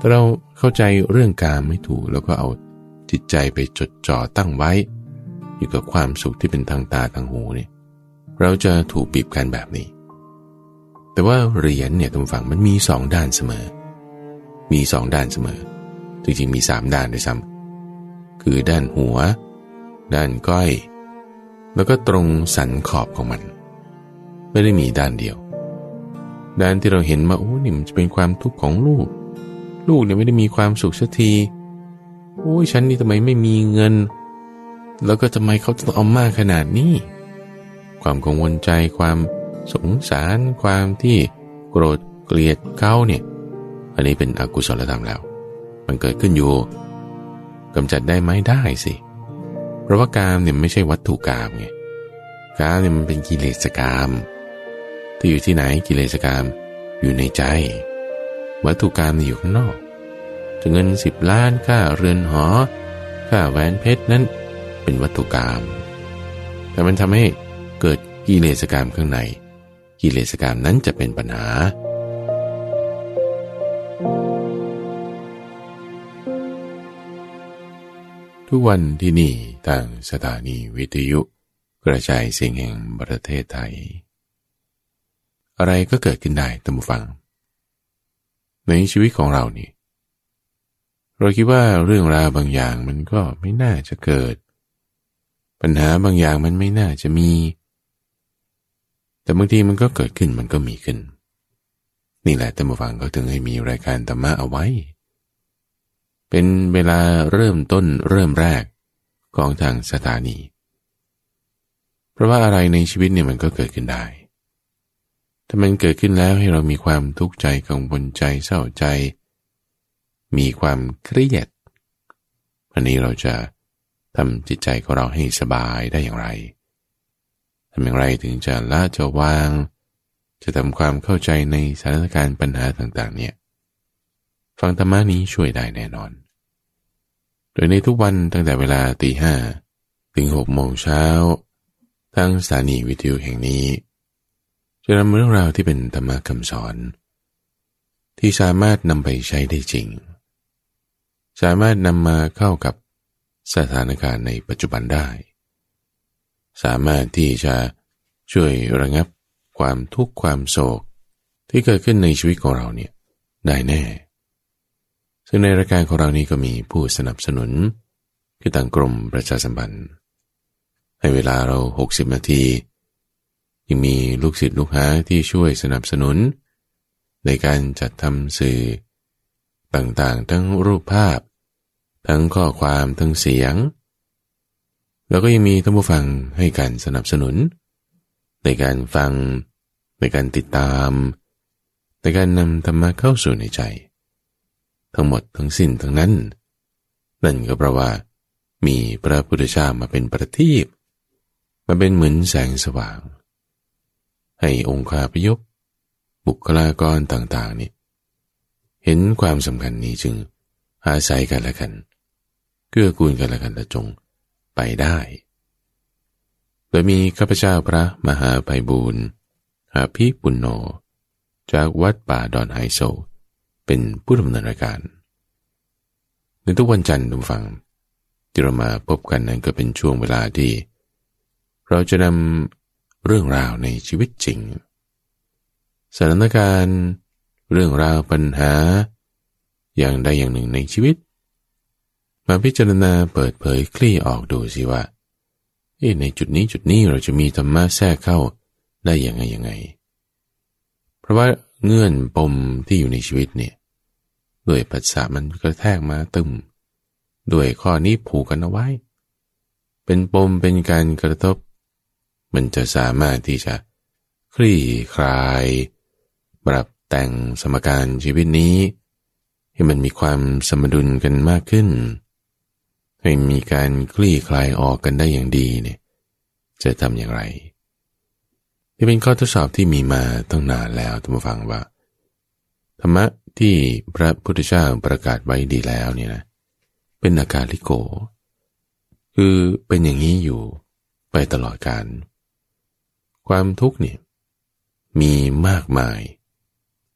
ถ้าเราเข้าใจเรื่องการไม่ถูก แล้วก็เอาจิตใจไปจดจ่อตั้งไว้ อยู่กับความสุขที่เป็นทางตาทางหูเนี่ยเราจะถูกบีบกันแบบนี้ แต่ว่าเหรียญเนี่ยตรงฝั่งมันมีสองด้านเสมอ มีสองด้านเสมอ จริงๆมีสามด้านด้วยซ้ำคือด้านหัว ด้านก้อย แล้วก็ตรงสันขอบของมัน ไม่ได้มีด้านเดียว ด้านที่เราเห็นมาโอ้นี่มันจะเป็นความทุกข์ของลูก ลูกเนี่ยไม่ได้มีความสุขสักทีโอ้ยฉันนี่ทำไมไม่มีเงิน แล้วก็ทำไมเขาต้องเอามากขนาดนี้ ความกังวลใจความสงสารความที่โกรธเกลียดเขาเนี่ยอันนี้เป็นอกุศลธรรมแล้ว มันเกิดขึ้นอยู่กำจัดได้ไหมได้สิเพราะว่ากามเนี่ยไม่ใช่วัตถุกามไงกามเนี่ยมันเป็นกิเลสกามที่อยู่ที่ไหนกิเลสกามอยู่ในใจ วัตถุกามอยู่ข้างนอกถึงเงินสิบล้านค่าเรือนหอ ค่าแหวนเพชรนั้นเป็นวัตถุกรรมแต่มันทำให้เกิดกิเลสกรรมข้างใน กิเลสกรรมนั้นจะเป็นปัญหา ทุกวันที่นี่ทางสถานีวิทยุ กระจายเสียงแห่งประเทศไทย อะไรก็เกิดขึ้นได้ตั้งฟัง ในชีวิตของเรานี่ เราคิดว่าเรื่องราวบางอย่างมันก็ไม่น่าจะเกิด ปัญหาบางอย่างมันไม่น่าจะมี แต่บางทีมันก็เกิดขึ้นมันก็มีขึ้น นี่แหละท่านผู้ฟังก็ถึงให้มีรายการธรรมะเอาไว้ เป็นเวลาเริ่มต้นเริ่มแรกของทางสถานี เพราะว่าอะไรในชีวิตเนี่ยมันก็เกิดขึ้นได้ ถ้ามันเกิดขึ้นแล้วให้เรามีความทุกข์ใจกังวลใจเศร้าใจ มีความเครียด อันนี้เราจะทำจิตใจของเราให้สบายได้อย่างไรทำอย่างไรถึงจะละจะวาง จะทำความเข้าใจในสถานการณ์ปัญหาต่างๆ เนี่ยฟังธรรมะนี้ช่วยได้แน่นอน โดยในทุกวันตั้งแต่เวลาตีห้าถึงหกโมงเช้าทางสถานีวิทยุแห่งนี้ จะนำเรื่องราวที่เป็นธรรมะคำสอน ที่สามารถนำไปใช้ได้จริง สามารถนำมาเข้ากับสถานการณ์ในปัจจุบันได้ สามารถที่จะช่วยระงับความทุกข์ความโศกที่เกิดขึ้นในชีวิตของเราเนี่ยได้แน่ ซึ่งในรายการของเรานี้ก็มีผู้สนับสนุน คือทางกรมประชาสัมพันธ์ ให้เวลาเรา 60 นาที ยังมีลูกศิษย์ลูกหาที่ช่วยสนับสนุน ในการจัดทำสื่อ ต่างๆ ทั้งรูปภาพ ทั้งข้อความทั้งเสียง แล้วก็ยังมีท่านผู้ฟังให้การสนับสนุน ในการฟัง ในการติดตาม ในการนำธรรมะเข้าสู่ในใจ ทั้งหมดทั้งสิ้นทั้งนั้น นั่นก็เพราะว่า มีพระพุทธเจ้ามาเป็นประทีปมาเป็นเหมือนแสงสว่าง ให้องค์คาพยพบุคลากรต่างๆนี่เห็นความสำคัญนี้จึงอาศัยกันและกัน เกื้อกูลกันและกันละจงไปได้ โดยมีข้าพเจ้าพระมหาไพบูรณ์อาภิปุณโญจากวัดป่าดอนไฮโซ เป็นผู้ดำเนินรายการ ในทุกวันจันทร์ทุกฝัง ที่เรามาพบกันนั้นก็เป็นช่วงเวลาที่ เราจะนำ เรื่องราวในชีวิตจริง สถานการณ์ เรื่องราวปัญหา อย่างใดอย่างหนึ่งในชีวิต มาพิจารณาเปิดเผยคลี่ออกดูสิว่าเอ๊ในจุดนี้จุดนี้เราจะมีธรรมะแทรกเข้าได้อยังไงยังไง เพราะว่าเงื่อนปมที่อยู่ในชีวิตเนี่ยด้วยปัสสามันกระแทกมาตึมด้วยข้อนี้ผูกกันเอาไว้ เป็นปมเป็นการกระทบ มันจะสามารถที่จะคลี่คลาย ปรับแต่งสมการชีวิตนี้ ให้มันมีความสมดุลกันมากขึ้น ให้มีการคลี่คลายออกกันได้อย่างดีเนี่ยจะทำอย่างไรนี่เป็นข้อทดสอบที่มีมาตั้งนานแล้วท่านผู้ฟังว่า ธรรมะที่พระพุทธเจ้าประกาศไว้ดีแล้วเนี่ยนะเป็นอาการลิโก คือเป็นอย่างนี้อยู่ไปตลอดการ ความทุกข์เนี่ยมีมากมาย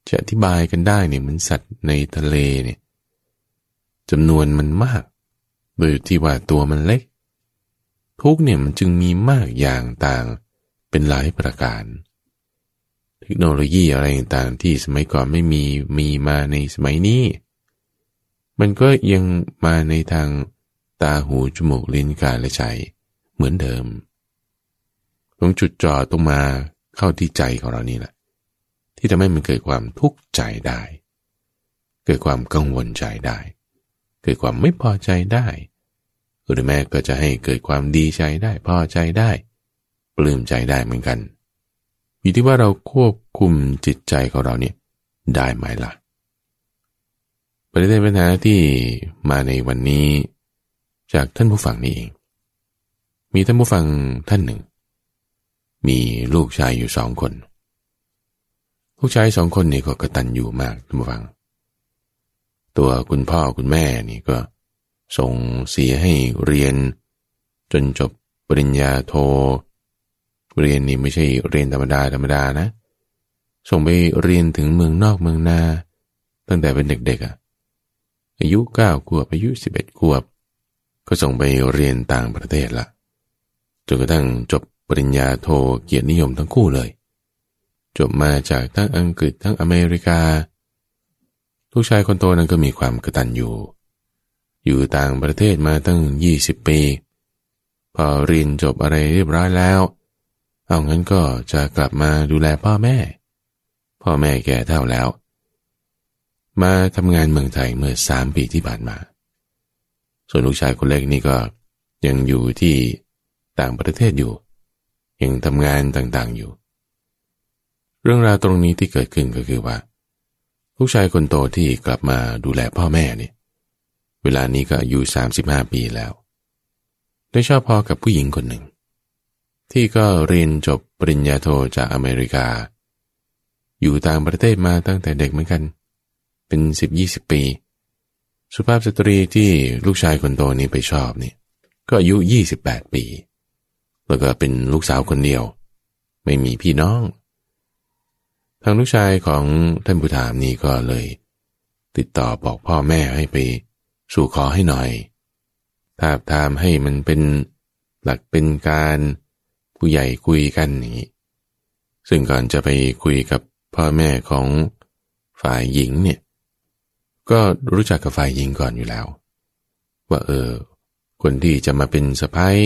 จะอธิบายกันได้เนี่ยเหมือนสัตว์ในทะเลเนี่ยจำนวนมันมาก โดยที่ว่าตัวมันเล็ก ทุกเนี่ยมันจึงมีมากอย่างต่างเป็นหลายประการ เทคโนโลยีอะไรต่างๆที่สมัยก่อนไม่มีมีมาในสมัยนี้ มันก็ยังมาในทางตาหูจมูกลิ้นกายและใจเหมือนเดิม รงจุดจอตรงมาเข้าที่ใจของเรานี่แหละ ที่ทำให้มันเกิดความทุกข์ใจได้ เกิดความกังวลใจได้ เกิดความไม่พอใจได้ หรือแม่ก็จะให้เกิดความดีใจได้พอใจได้ ปลื้มใจได้เหมือนกัน อยู่ที่ว่าเราควบคุมจิตใจของเราเนี่ยได้ไหมล่ะประเด็นปัญหาที่มาในวันนี้ จากท่านผู้ฟังนี่เอง มีท่านผู้ฟังท่านหนึ่ง มีลูกชายอยู่สองคน ลูกชายสองคนนี่ก็กระตันอยู่มากท่านผู้ฟัง ตัวคุณพ่อคุณแม่นี่ก็ส่งเสียให้เรียน จนจบปริญญาโท เรียนนี่ไม่ใช่เรียนธรรมดาธรรมดานะ ส่งไปเรียนถึงเมืองนอกเมืองนา ตั้งแต่เป็นเด็กๆอะ่ะอายุเก้าขวบอายุสิบเอ็ดขวบ ก็ส่งไปเรียนต่างประเทศละจนกระทั่งจบ ปริญญาโทเกียรตินิยมทั้งคู่เลย จบมาจากทั้งอังกฤษทั้งอเมริกา ลูกชายคนโตนั้นก็มีความกระตันอยู่ อยู่ต่างประเทศมาตั้งยี่สิบปี พอเรียนจบอะไรเรียบร้อยแล้ว เอางั้นก็จะกลับมาดูแลพ่อแม่ พ่อแม่แก่เท่าแล้ว มาทำงานเมืองไทยเมื่อสามปีที่ผ่านมา ส่วนลูกชายคนเล็กนี่ก็ยังอยู่ที่ต่างประเทศอยู่ ยังทำงานต่างๆอยู่ เรื่องราวตรงนี้ที่เกิดขึ้นก็คือว่า ลูกชายคนโตที่กลับมาดูแลพ่อแม่เนี่ยเวลานี้ก็อายุ 35 ปีแล้ว ได้ชอบพอกับผู้หญิงคนหนึ่ง ที่ก็เรียนจบปริญญาโทจากอเมริกา อยู่ต่างประเทศมาตั้งแต่เด็กเหมือนกัน เป็น 10-20 ปี สุภาพสตรีที่ลูกชายคนโตนี้ไปชอบนี่ก็อายุ 28 ปี แล้วก็เป็นลูกสาวคนเดียว ไม่มีพี่น้อง ทางลูกชายของท่านผู้ถามนี้ก็เลย ติดต่อบอกพ่อแม่ให้ไปสู่ขอให้หน่อยถาบทามให้มันเป็นหลักเป็นการผู้ใหญ่คุยกันนี้ ซึ่งก่อนจะไปคุยกับพ่อแม่ของฝ่ายหญิงเนี่ย ก็รู้จักกับฝ่ายหญิงก่อนอยู่แล้ว ว่าเออ คนที่จะมาเป็นสะพ้าย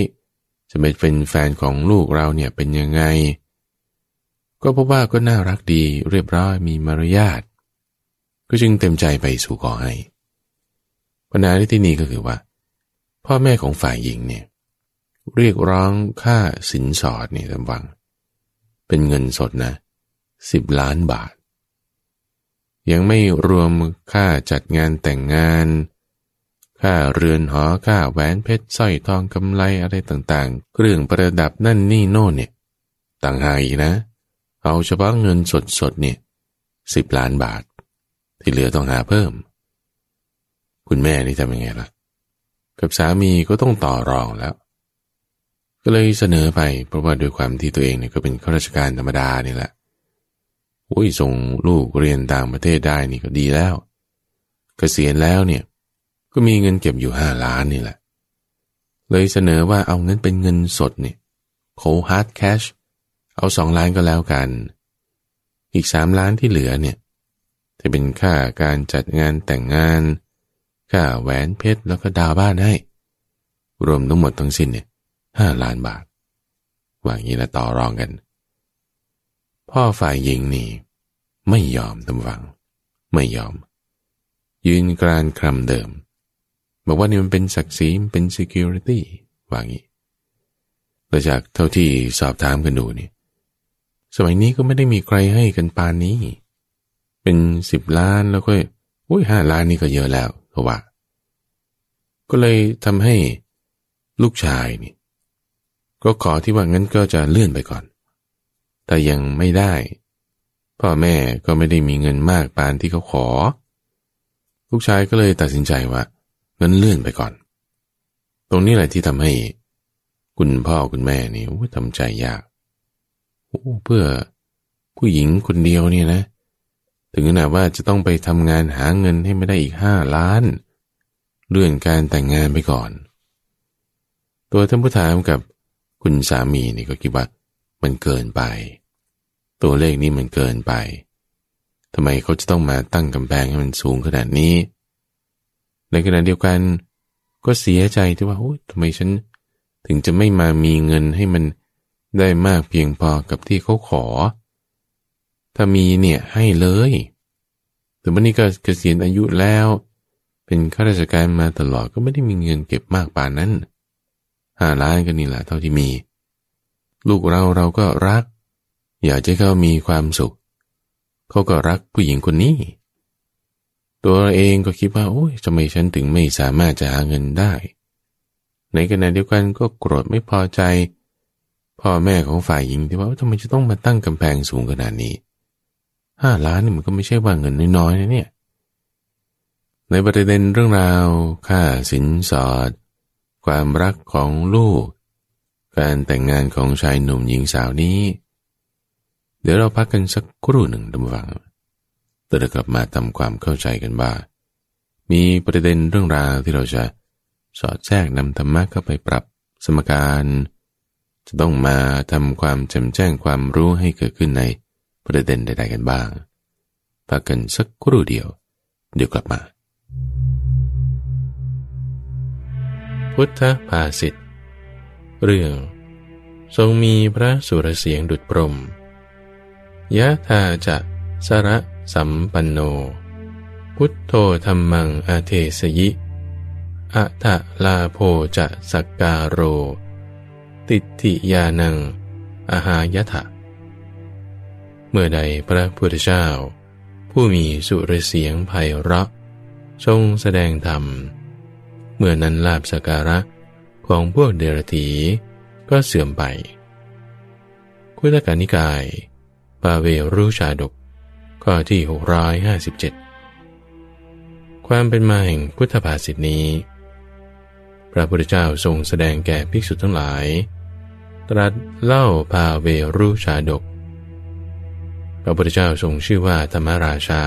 จะเป็นแฟนของลูกเราเนี่ยเป็นยังไง ก็พบว่าก็น่ารักดีเรียบร้อยมีมารยาท ก็จึงเต็มใจไปสู่ขอให้ปัญหาที่นี่ก็คือว่า พ่อแม่ของฝ่ายหญิงเนี่ยเรียกร้องค่าสินสอดเนี่ยจำวัง เป็นเงินสดนะสิบล้านบาท ยังไม่รวมค่าจัดงานแต่งงาน ค่าเรือนหอค่าแหวนเพชรสร้อยทองกำไลอะไรต่างๆ เครื่องประดับนั่นนี่โน่นเนี่ย ต่างหากอีกนะ เอาเฉพาะเงินสดๆเนี่ยสิบล้านบาท ที่เหลือต้องหาเพิ่ม คุณแม่นี่ทำยังไงล่ะ กับสามีก็ต้องต่อรองแล้ว ก็เลยเสนอไปเพราะว่าด้วยความที่ตัวเองเนี่ยก็เป็นข้าราชการธรรมดานี่แหละอุ้ยส่งลูกเรียนต่างประเทศได้นี่ก็ดีแล้วกเกษียณแล้วเนี่ย ก็มีเงินเก็บอยู่ห้าล้านนี่แหละ เลยเสนอว่าเอาเงินเป็นเงินสดเนี่ยโคฮาร์ดแคชเอาสองล้านก็แล้วกัน อีกสามล้านที่เหลือเนี่ยจะเป็นค่าการจัดงานแต่งงาน ค่าแหวนเพชรแล้วก็ดาวบ้านให้ รวมทั้งหมดทั้งสิ้นเนี่ยห้าล้านบาทว่างี้ละต่อรองกัน พ่อฝ่ายหญิงนี่ ไม่ยอมตำวัง ไม่ยอม ยืนกรานคำเดิม บอกว่านี่มันเป็นศักดิ์ศรีเป็น security ว่างี้แต่จากเท่าที่สอบถามกันดูนี่สมัยนี้ก็ไม่ได้มีใครให้กันปานนี้ เป็นสิบล้านแล้วก็อุ้ยห้าล้านนี่ก็เยอะแล้วเขาว่า ก็เลยทำให้ลูกชายนี่ ก็ขอที่ว่างั้นก็จะเลื่อนไปก่อน แต่ยังไม่ได้ พ่อแม่ก็ไม่ได้มีเงินมากปานที่เขาขอ ลูกชายก็เลยตัดสินใจว่า งินเลื่อนไปก่อน ตรงนี้แหละที่ทำให้ คุณพ่อคุณแม่นี่ทำใจยากเพื่อผู้หญิงคนเดียวเนี่ยนะ ถึงขนาดว่าจะต้องไปทำงานหาเงินให้ไม่ได้อีกห้าล้านเลื่อนการแต่งงานไปก่อน ตัวท่านผู้ถามกับคุณสามีนี่ก็คิดว่ามันเกินไป ตัวเลขนี้มันเกินไปทำไมเขาจะต้องมาตั้งกำแพงให้มันสูงขนาดนี้ ในขณะเดียวกันก็เสียใจที่ว่าโอ้ทำไมฉัน ถึงจะไม่มามีเงินให้มันได้มากเพียงพอกับที่เขาขอ ถ้ามีเนี่ยให้เลย แต่วันนี้ก็เกษียณอายุแล้ว เป็นข้าราชการมาตลอดก็ไม่ได้มีเงินเก็บมากป่านนั้นห้าล้านก็นี่แหละเท่าที่มี ลูกเราเราก็รัก อยากจะเขามีความสุข เขาก็รักผู้หญิงคนนี้ ตัวเราเองก็คิดว่าโอ้ยทำไมฉันถึงไม่สามารถจะหาเงินได้ ในขณะเดียวกันก็โกรธไม่พอใจ พ่อแม่ของฝ่ายหญิงที่ว่าทำไมจะต้องมาตั้งกำแพงสูงขนาดนี้ห้าล้านนี่มันก็ไม่ใช่ว่าเงินน้อยๆนะเนี่ย ในประเด็นเรื่องราว ค่าสินสอด ความรักของลูก การแต่งงานของชายหนุ่มหญิงสาวนี้ เดี๋ยวเราพักกันสักครู่หนึ่งดำฟัง เดี๋ยวกลับมาทำความเข้าใจกันว่า มีประเด็นเรื่องราวที่เราจะสอดแทรกนำธรรมะเข้าไปปรับสมการ จะต้องมาทำความแจ่มแจ้งความรู้ให้เกิดขึ้นในประเด็นใดๆกันบ้างพักกันสักครู่เดียว เดี๋ยวกลับมา พุทธภาษิตเรื่อง ทรงมีพระสุรเสียงดุจปรมยะธาจะสระ สัมปันโน พุทโธธรรมังอาเทสยิอะทะลาโพจะสักการโร ติติยานัง อาหายถะ เมื่อใดพระพุทธเจ้า ผู้มีสุรเสียงไพเราะ ทรงแสดงธรรม เมื่อนั้นลาบสการะของพวกเดรธีก็เสื่อมไปคุตกานิกาย ปาเวรุชาดก ข้อที่ 657 ความเป็นมาแห่งพุทธภาษิตนี้ พระพุทธเจ้าทรงแสดงแก่ภิกษุทั้งหลาย ตรัสเล่าพาเวรุชาดก พระพุทธเจ้าทรงชื่อว่าธรรมราชา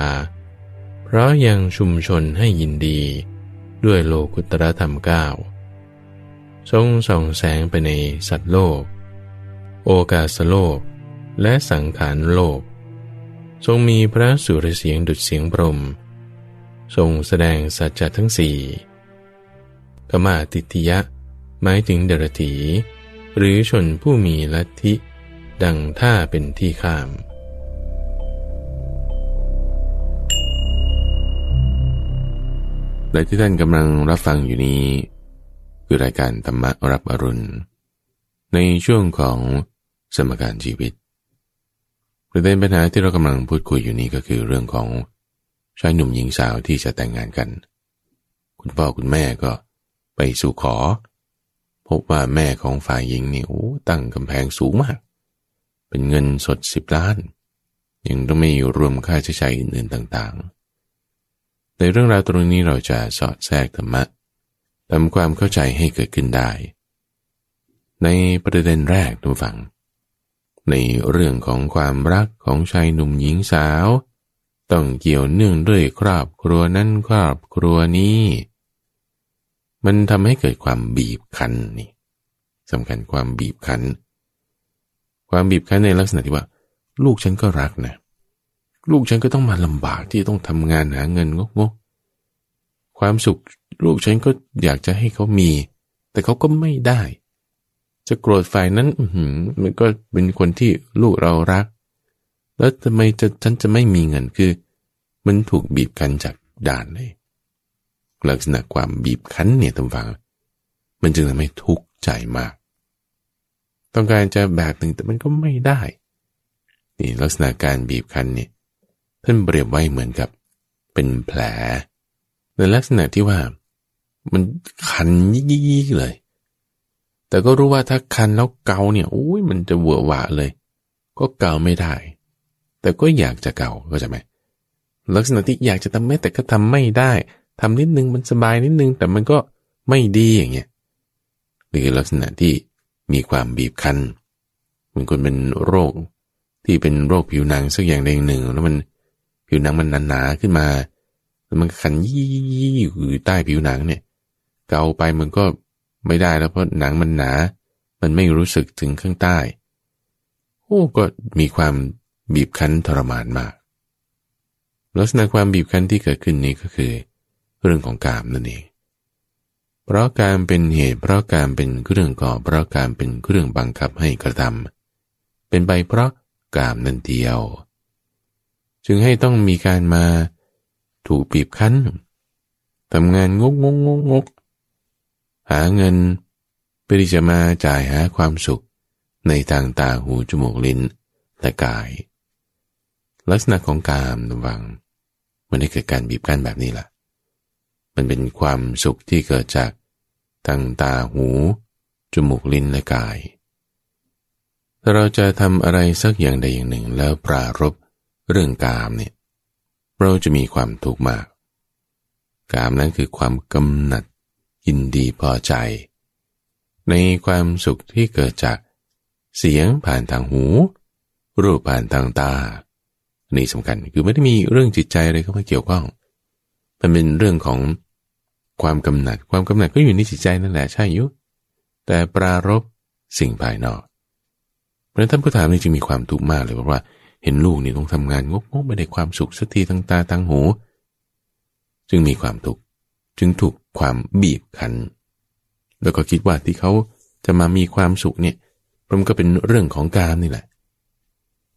เพราะยังชุมชนให้ยินดีด้วยโลกุตรธรรมเก้าทรงส่องแสงไปในสัตว์โลก โอกาสโลก และสังขารโลก ทรงมีพระสุรเสียงดุจเสียงพรม ทรงแสดงสัจจะทั้งสี่กมาติติยะ หมายถึงเดรถีหรือชนผู้มีลัทธิ ดังท่าเป็นที่ข้าม และที่ท่านกำลังรับฟังอยู่นี้ คือรายการธรรมรับอรุณ ในช่วงของสมการชีวิต ประเด็นปัญหาที่เรากำลังพูดคุยอยู่นี้ก็คือเรื่องของชายหนุ่มหญิงสาวที่จะแต่งงานกัน คุณพ่อคุณแม่ก็ไปสู่ขอ พบว่าแม่ของฝ่ายหญิงนี่โอ้ตั้งกำแพงสูงมาก เป็นเงินสดสิบล้าน ยังต้องไม่รวมค่าใช้จ่ายอื่นๆต่างๆ ในเรื่องราวตรงนี้เราจะสอดแทรกธรรมะทำความเข้าใจให้เกิดขึ้นได้ ในประเด็นแรกทุกฝั่ง ในเรื่องของความรักของชายหนุ่มหญิงสาว ต้องเกี่ยวเนื่องด้วยครอบครัวนั้นครอบครัวนี้ มันทำให้เกิดความบีบคั้นนี่สำคัญความบีบคั้น ความบีบคั้นในลักษณะที่ว่า ลูกฉันก็รักนะ ลูกฉันก็ต้องมาลำบากที่ต้องทำงานหาเงินงกๆความสุขลูกฉันก็อยากจะให้เขามี แต่เขาก็ไม่ได้ จะโกรธฝ่ายนั้นอืมันก็เป็นคนที่ลูกเรารัก แล้วทำไมจะฉันจะไม่มีเงินคือ มันถูกบีบคั้นจากด่านเลย ลักษณะความบีบคั้นเนี่ยท่านฟัง มันจึงทำให้ทุกข์ใจมาก ต้องการจะแบบหนึ่งแต่มันก็ไม่ได้ นี่ลักษณะการบีบคั้นเนี่ยท่านเปรียบไว้เหมือนกับเป็นแผลในลักษณะที่ว่า มันคันยี่ๆเลย แต่ก็รู้ว่าถ้าคันแล้วเกาเนี่ยโอ้ยมันจะเวอะหวะเลย ก็เกาไม่ได้ แต่ก็อยากจะเกาก็จะไหมลักษณะที่อยากจะทำไม่แต่ก็ทำไม่ได้ทำนิดนึงมันสบายนิดนึงแต่มันก็ไม่ดีอย่างเงี้ยหรือลักษณะที่มีความบีบคั้นมันคนเป็นโรคที่เป็นโรคผิวหนังสักอย่างใดอย่างหนึ่ง แล้วมันผิวหนังมันหนาๆขึ้นมาแล้วมันขันยี่อยู่ใต้ผิวหนังเนี่ย เกาไปมันก็ ไม่ได้แล้วเพราะหนังมันหนา มันไม่รู้สึกถึงข้างใต้ โอ้ก็มีความบีบคั้นทรมานมาก ลักษณะความบีบคั้นที่เกิดขึ้นนี้ก็คือ เรื่องของกามนั่นเอง เพราะการเป็นเหตุ เพราะการเป็นเรื่องก่อ เพราะการเป็นเรื่องบังคับให้กระทำเป็นไปเพราะกามนั่นเดียว จึงให้ต้องมีการมาถูกบีบคั้นทำงานงกงกงกงก หาเงินเพื่อที่จะมาจ่ายหาความสุข ในทางตาหูจมูกลิ้นและกาย ลักษณะของกามระวัง มันได้เกิดการบีบกั้นแบบนี้ล่ะ มันเป็นความสุขที่เกิดจากทางตาหู จมูกลิ้นและกายถ้าเราจะทำอะไรสักอย่างใดอย่างหนึ่งแล้วปรารบเรื่องกามเนี่ยเราจะมีความทุกข์มาก กามนั้นคือความกำหนัด ยินดีพอใจ ในความสุขที่เกิดจากเสียงผ่านทางหู รูปผ่านทางตา นี่สำคัญคือไม่ได้มีเรื่องจิตใจอะไรเข้ามาเกี่ยวข้อง มันเป็นเรื่องของความกำหนัด ความกำหนัดก็อยู่ในจิตใจนั่นแหละใช่ยุแต่ปรารบสิ่งภายนอกเพราะท่านผู้ถามนี่จึงมีความทุกข์มากเลยเพราะว่าเห็นลูกนี่ต้องทำงานงกงกไม่ได้ความสุขสักทีทั้งตาทั้งหู จึงมีความทุกข์ จึงถูกความบีบคั้น แล้วก็คิดว่าที่เขาจะมามีความสุขเนี่ยมันก็เป็นเรื่องของการนี่แหละ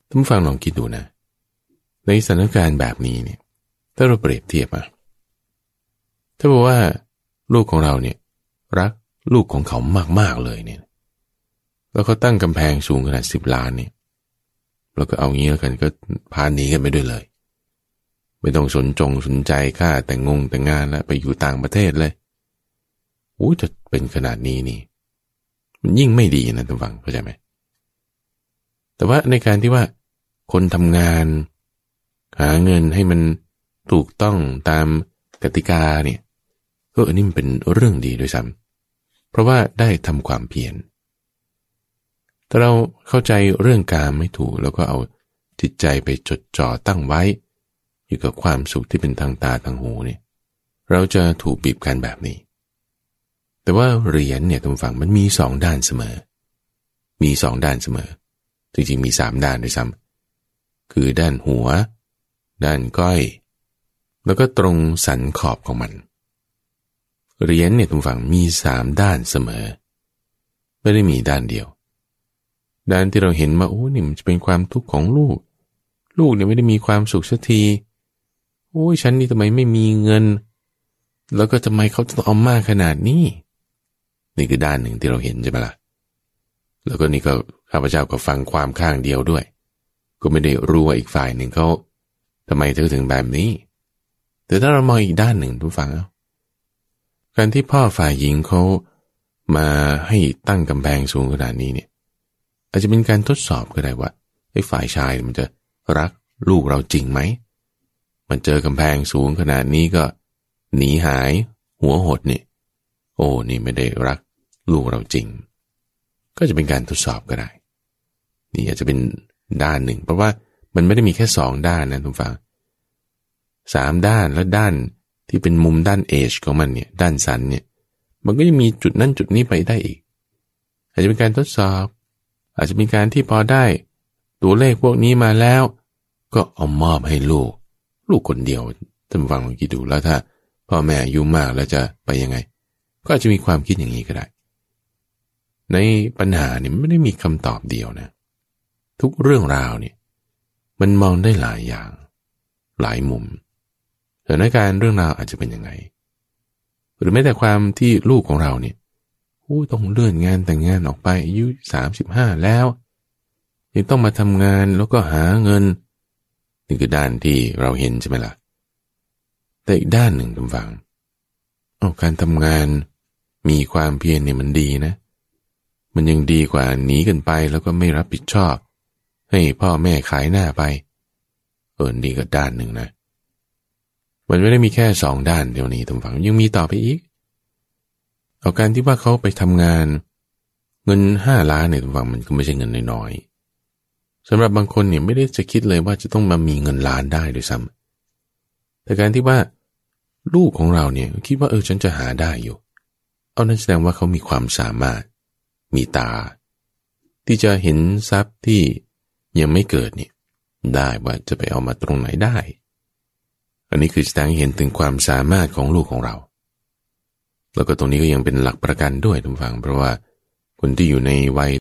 ท่านฟังลองคิดดูนะ ในสถานการณ์แบบนี้เนี่ย ถ้าเราเปรียบเทียบอะถ้าบอกว่า ลูกของเราเนี่ย รักลูกของเขามากๆเลยเนี่ย แล้วเขาตั้งกำแพงสูงขนาดสิบล้านเนี่ย แล้วก็เอางี้แล้วกันก็พาหนีกันไปด้วยเลย ไม่ต้องสนจงสนใจค่าแต่งงงแต่งงานแล้วไปอยู่ต่างประเทศเลยโอ้จะเป็นขนาดนี้นี่ มันยิ่งไม่ดีนะท่านฟังเข้าใจไหมแต่ว่าในการที่ว่า คนทำงาน หาเงินให้มันถูกต้องตามกติกาเนี่ยก็อันนี้มันเป็นเรื่องดีด้วยซ้ำเพราะว่าได้ทำความเพียรถ้าเราเข้าใจเรื่องการไม่ถูก แล้วก็เอาจิตใจไปจดจ่อตั้งไว้ อยู่กับความสุขที่เป็นทางตาทางหูเนี่ยเราจะถูกบีบกันแบบนี้ แต่ว่าเหรียญเนี่ยทุกฝั่งมันมีสองด้านเสมอ มีสองด้านเสมอ จริงๆมีสามด้านด้วยซ้ำคือด้านหัว ด้านก้อย แล้วก็ตรงสันขอบของมัน เหรียญเนี่ยทุกฝั่งมีสามด้านเสมอ ไม่ได้มีด้านเดียว ด้านที่เราเห็นมาโอ้นี่มันจะเป็นความทุกข์ของลูก ลูกเนี่ยไม่ได้มีความสุขสักที โอ้ยฉันนี่ทำไมไม่มีเงิน แล้วก็ทำไมเขาต้องเอามากขนาดนี้ นี่คือด้านหนึ่งที่เราเห็นใช่ไหมล่ะ แล้วก็นี่ก็ข้าพเจ้าก็ฟังความข้างเดียวด้วย ก็ไม่ได้รู้ว่าอีกฝ่ายหนึ่งเขาทำไมเธอถึงแบบนี้ แต่ถ้าเรามองอีกด้านหนึ่งทุกฟังการที่พ่อฝ่ายหญิงเขามาให้ตั้งกำแพงสูงขนาดนี้เนี่ย อาจจะเป็นการทดสอบก็ได้ว่าไอ้ฝ่ายชายมันจะรักลูกเราจริงไหม มันเจอกำแพงสูงขนาดนี้ก็หนีหายหัวหดนี่โอ้นี่ไม่ได้รักลูกเราจริง ก็จะเป็นการทดสอบก็ได้ นี่อาจจะเป็นด้านหนึ่ง เพราะว่ามันไม่ได้มีแค่สองด้านนะทุกฝังสามด้านแล้วด้านที่เป็นมุมด้านเอชของมันเนี่ยด้านสันเนี่ยมันก็ยังมีจุดนั้นจุดนี้ไปได้อีก อาจจะเป็นการทดสอบ อาจจะมีการที่พอได้ ตัวเลขพวกนี้มาแล้ว ก็เอามอบให้ลูก ลูกคนเดียวท่านฟังลองคิดดูแล้วถ้าพ่อแม่อายุมากแล้วจะไปยังไง ก็อาจจะมีความคิดอย่างนี้ก็ได้ ในปัญหานี่ไม่ได้มีคำตอบเดียวนะ ทุกเรื่องราวเนี่ยมันมองได้หลายอย่าง หลายมุมสถานการณ์เรื่องราวอาจจะเป็นยังไง หรือแม้แต่ความที่ลูกของเราเนี่ยอู้ต้องเลื่อนงานแต่งงานออกไปอายุสามสิบห้าแล้วยังต้องมาทำงานแล้วก็หาเงิน นี่คือด้านที่เราเห็นใช่ไหมละ่ะ แต่อีกด้านหนึ่งทุกฝังเอาการทำงานมีความเพียรเนี่ยมันดีนะ มันยังดีกว่าหนีกันไปแล้วก็ไม่รับผิดชอบ ให้พ่อแม่ขายหน้าไป เออดีก็ด้านหนึ่งนะ มันไม่ได้มีแค่สองด้านเดียวนี้ทุกฝังยังมีต่อไปอีก เอาการที่ว่าเขาไปทำงาน เงินห้าล้านเนี่ยฟังมันก็ไม่ใช่เงินน้อยๆ สำหรับบางคนเนี่ยไม่ได้จะคิดเลยว่าจะต้องมามีเงินล้านได้ด้วยซ้ำแต่การที่ว่า ลูกของเราเนี่ยคิดว่าเออฉันจะหาได้อยู่ เอานั้นแสดงว่าเขามีความสามารถ มีตา ที่จะเห็นทรัพย์ที่ยังไม่เกิดเนี่ยได้ว่าจะไปเอามาตรงไหนได้ อันนี้คือแสดงเห็นถึงความสามารถของลูกของเรา แล้วก็ตรงนี้ก็ยังเป็นหลักประกันด้วยทุกฝัง เพราะว่าคนที่อยู่ในวัย